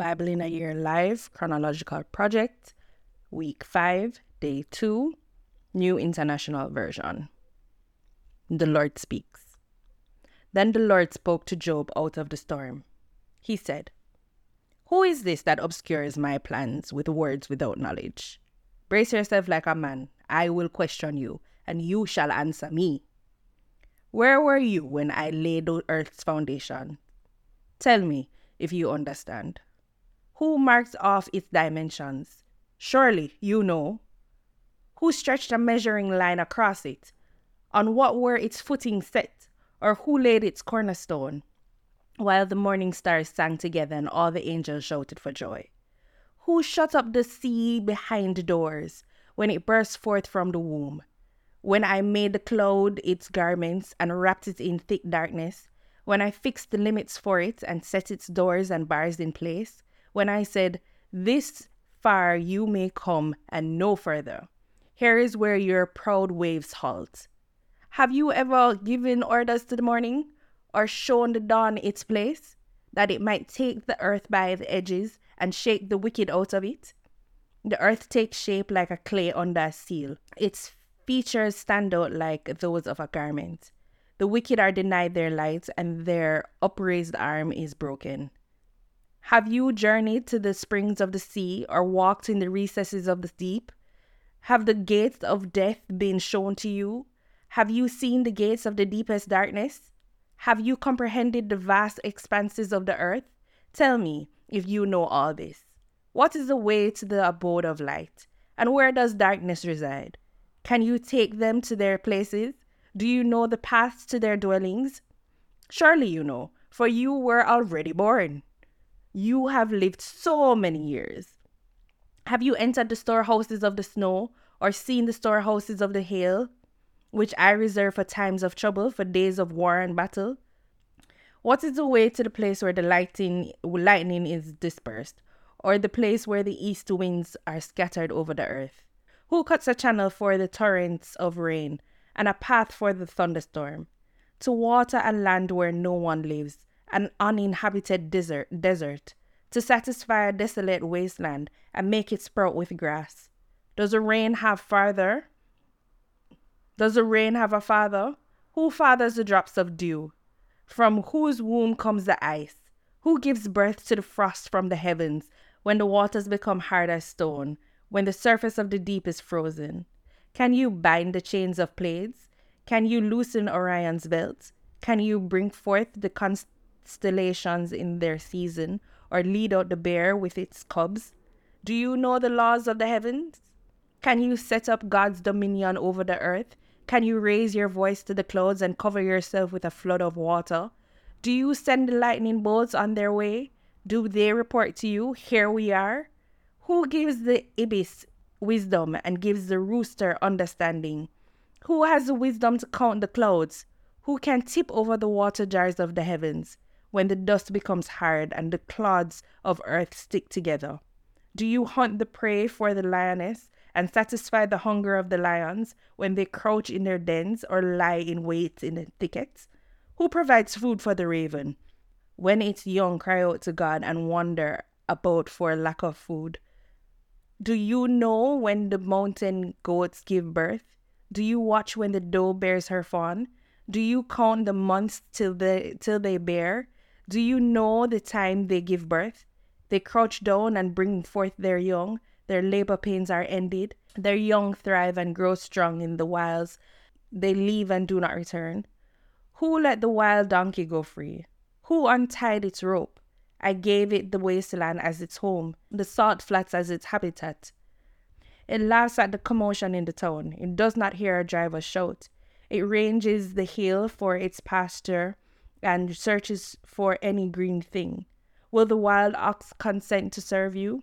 Bible in a Year Live Chronological Project, Week 5, Day 2, New International Version. The Lord speaks. Then the Lord spoke to Job out of the storm. He said, Who is this that obscures my plans with words without knowledge? Brace yourself like a man. I will question you, and you shall answer me. Where were you when I laid the earth's foundation? Tell me if you understand. Who marked off its dimensions? Surely you know. Who stretched a measuring line across it? On what were its footings set? Or who laid its cornerstone? While the morning stars sang together and all the angels shouted for joy. Who shut up the sea behind doors when it burst forth from the womb? when I made the cloud its garments and wrapped it in thick darkness, when I fixed the limits for it and set its doors and bars in place, when I said, This far you may come and no further. Here is where your proud waves halt. Have you ever given orders to the morning or shown the dawn its place, that it might take the earth by the edges and shake the wicked out of it? The earth takes shape like a clay under a seal. Its features stand out like those of a garment. The wicked are denied their light, and their upraised arm is broken. Have you journeyed to the springs of the sea, or walked in the recesses of the deep? Have the gates of death been shown to you? Have you seen the gates of the deepest darkness? Have you comprehended the vast expanses of the earth? Tell me if you know all this. What is the way to the abode of light? And where does darkness reside? Can you take them to their places? Do you know the paths to their dwellings? Surely you know, for you were already born. You have lived so many years. Have you entered the storehouses of the snow, or seen the storehouses of the hail, which I reserve for times of trouble, for days of war and battle? What is the way to the place where the lightning, lightning is dispersed, or the place where the east winds are scattered over the earth? Who cuts a channel for the torrents of rain and a path for the thunderstorm? To water a land where no one lives, an uninhabited desert, desert, to satisfy a desolate wasteland and make it sprout with grass. Does the rain have father? Does the rain have a father? Who fathers the drops of dew? From whose womb comes the ice? Who gives birth to the frost from the heavens when the waters become hard as stone when the surface of the deep is frozen? Can you bind the chains of Pleiades? Can you loosen Orion's belt? Can you bring forth the constellations in their season, or lead out the bear with its cubs? Do you know the laws of the heavens? Can you set up God's dominion over the earth? Can you raise your voice to the clouds and cover yourself with a flood of water? Do you send the lightning bolts on their way? Do they report to you, Here we are? Who gives the ibis wisdom and gives the rooster understanding? Who has the wisdom to count the clouds? Who can tip over the water jars of the heavens when the dust becomes hard and the clods of earth stick together? Do you hunt the prey for the lioness and satisfy the hunger of the lions when they crouch in their dens or lie in wait in the thickets? Who provides food for the raven? When its young cry out to God and wonder about for lack of food, do you know when the mountain goats give birth? Do you watch when the doe bears her fawn? Do you count the months till they till they bear? Do you know the time they give birth? They crouch down and bring forth their young. Their labor pains are ended. Their young thrive and grow strong in the wilds. They leave and do not return. Who let the wild donkey go free? Who untied its rope? I gave it the wasteland as its home, the salt flats as its habitat. It laughs at the commotion in the town. It does not hear a driver shout. It ranges the hill for its pasture and searches for any green thing. Will the wild ox consent to serve you?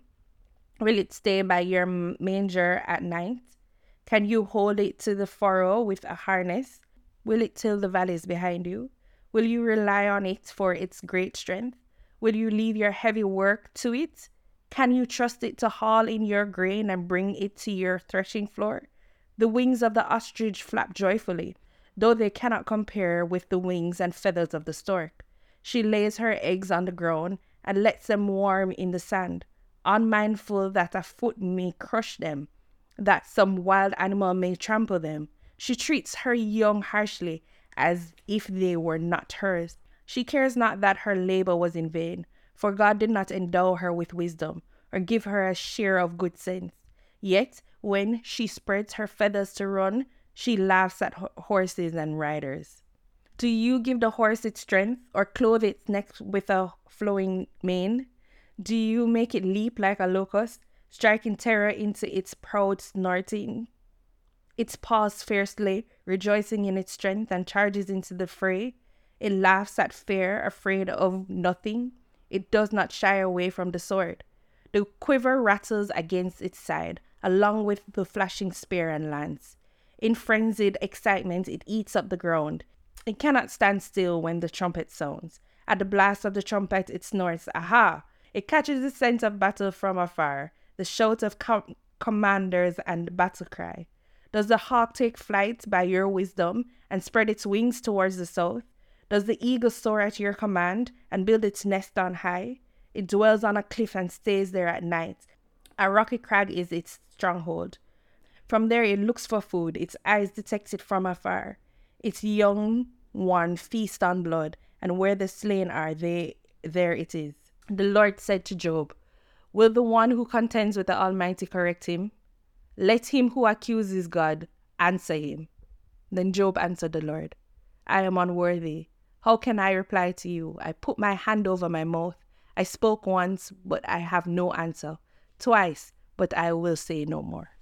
Will it stay by your manger at night? Can you hold it to the furrow with a harness? Will it till the valleys behind you? Will you rely on it for its great strength? Will you leave your heavy work to it? Can you trust it to haul in your grain and bring it to your threshing floor? The wings of the ostrich flap joyfully, though they cannot compare with the wings and feathers of the stork. She lays her eggs on the ground and lets them warm in the sand, unmindful that a foot may crush them, that some wild animal may trample them. She treats her young harshly, as if they were not hers. She cares not that her labor was in vain, for God did not endow her with wisdom, or give her a share of good sense. Yet, when she spreads her feathers to run, she laughs at horses and riders. Do you give the horse its strength, or clothe its neck with a flowing mane? Do you make it leap like a locust, striking terror into its proud snorting? It paws fiercely, rejoicing in its strength, and charges into the fray. It laughs at fear, afraid of nothing. It does not shy away from the sword. The quiver rattles against its side, along with the flashing spear and lance. In frenzied excitement, it eats up the ground. It cannot stand still when the trumpet sounds. At the blast of the trumpet, it snorts, Aha! It catches the scent of battle from afar, the shout of com- commanders and battle cry. Does the hawk take flight by your wisdom and spread its wings towards the south? Does the eagle soar at your command and build its nest on high? It dwells on a cliff and stays there at night. A rocky crag is its stronghold. From there it looks for food, its eyes detect it from afar. Its young one feast on blood, and where the slain are, they there it is. The Lord said to Job, Will the one who contends with the Almighty correct him? Let him who accuses God answer him. Then Job answered the Lord, I am unworthy. How can I reply to you? I put my hand over my mouth. I spoke once, but I have no answer. Twice, but I will say no more.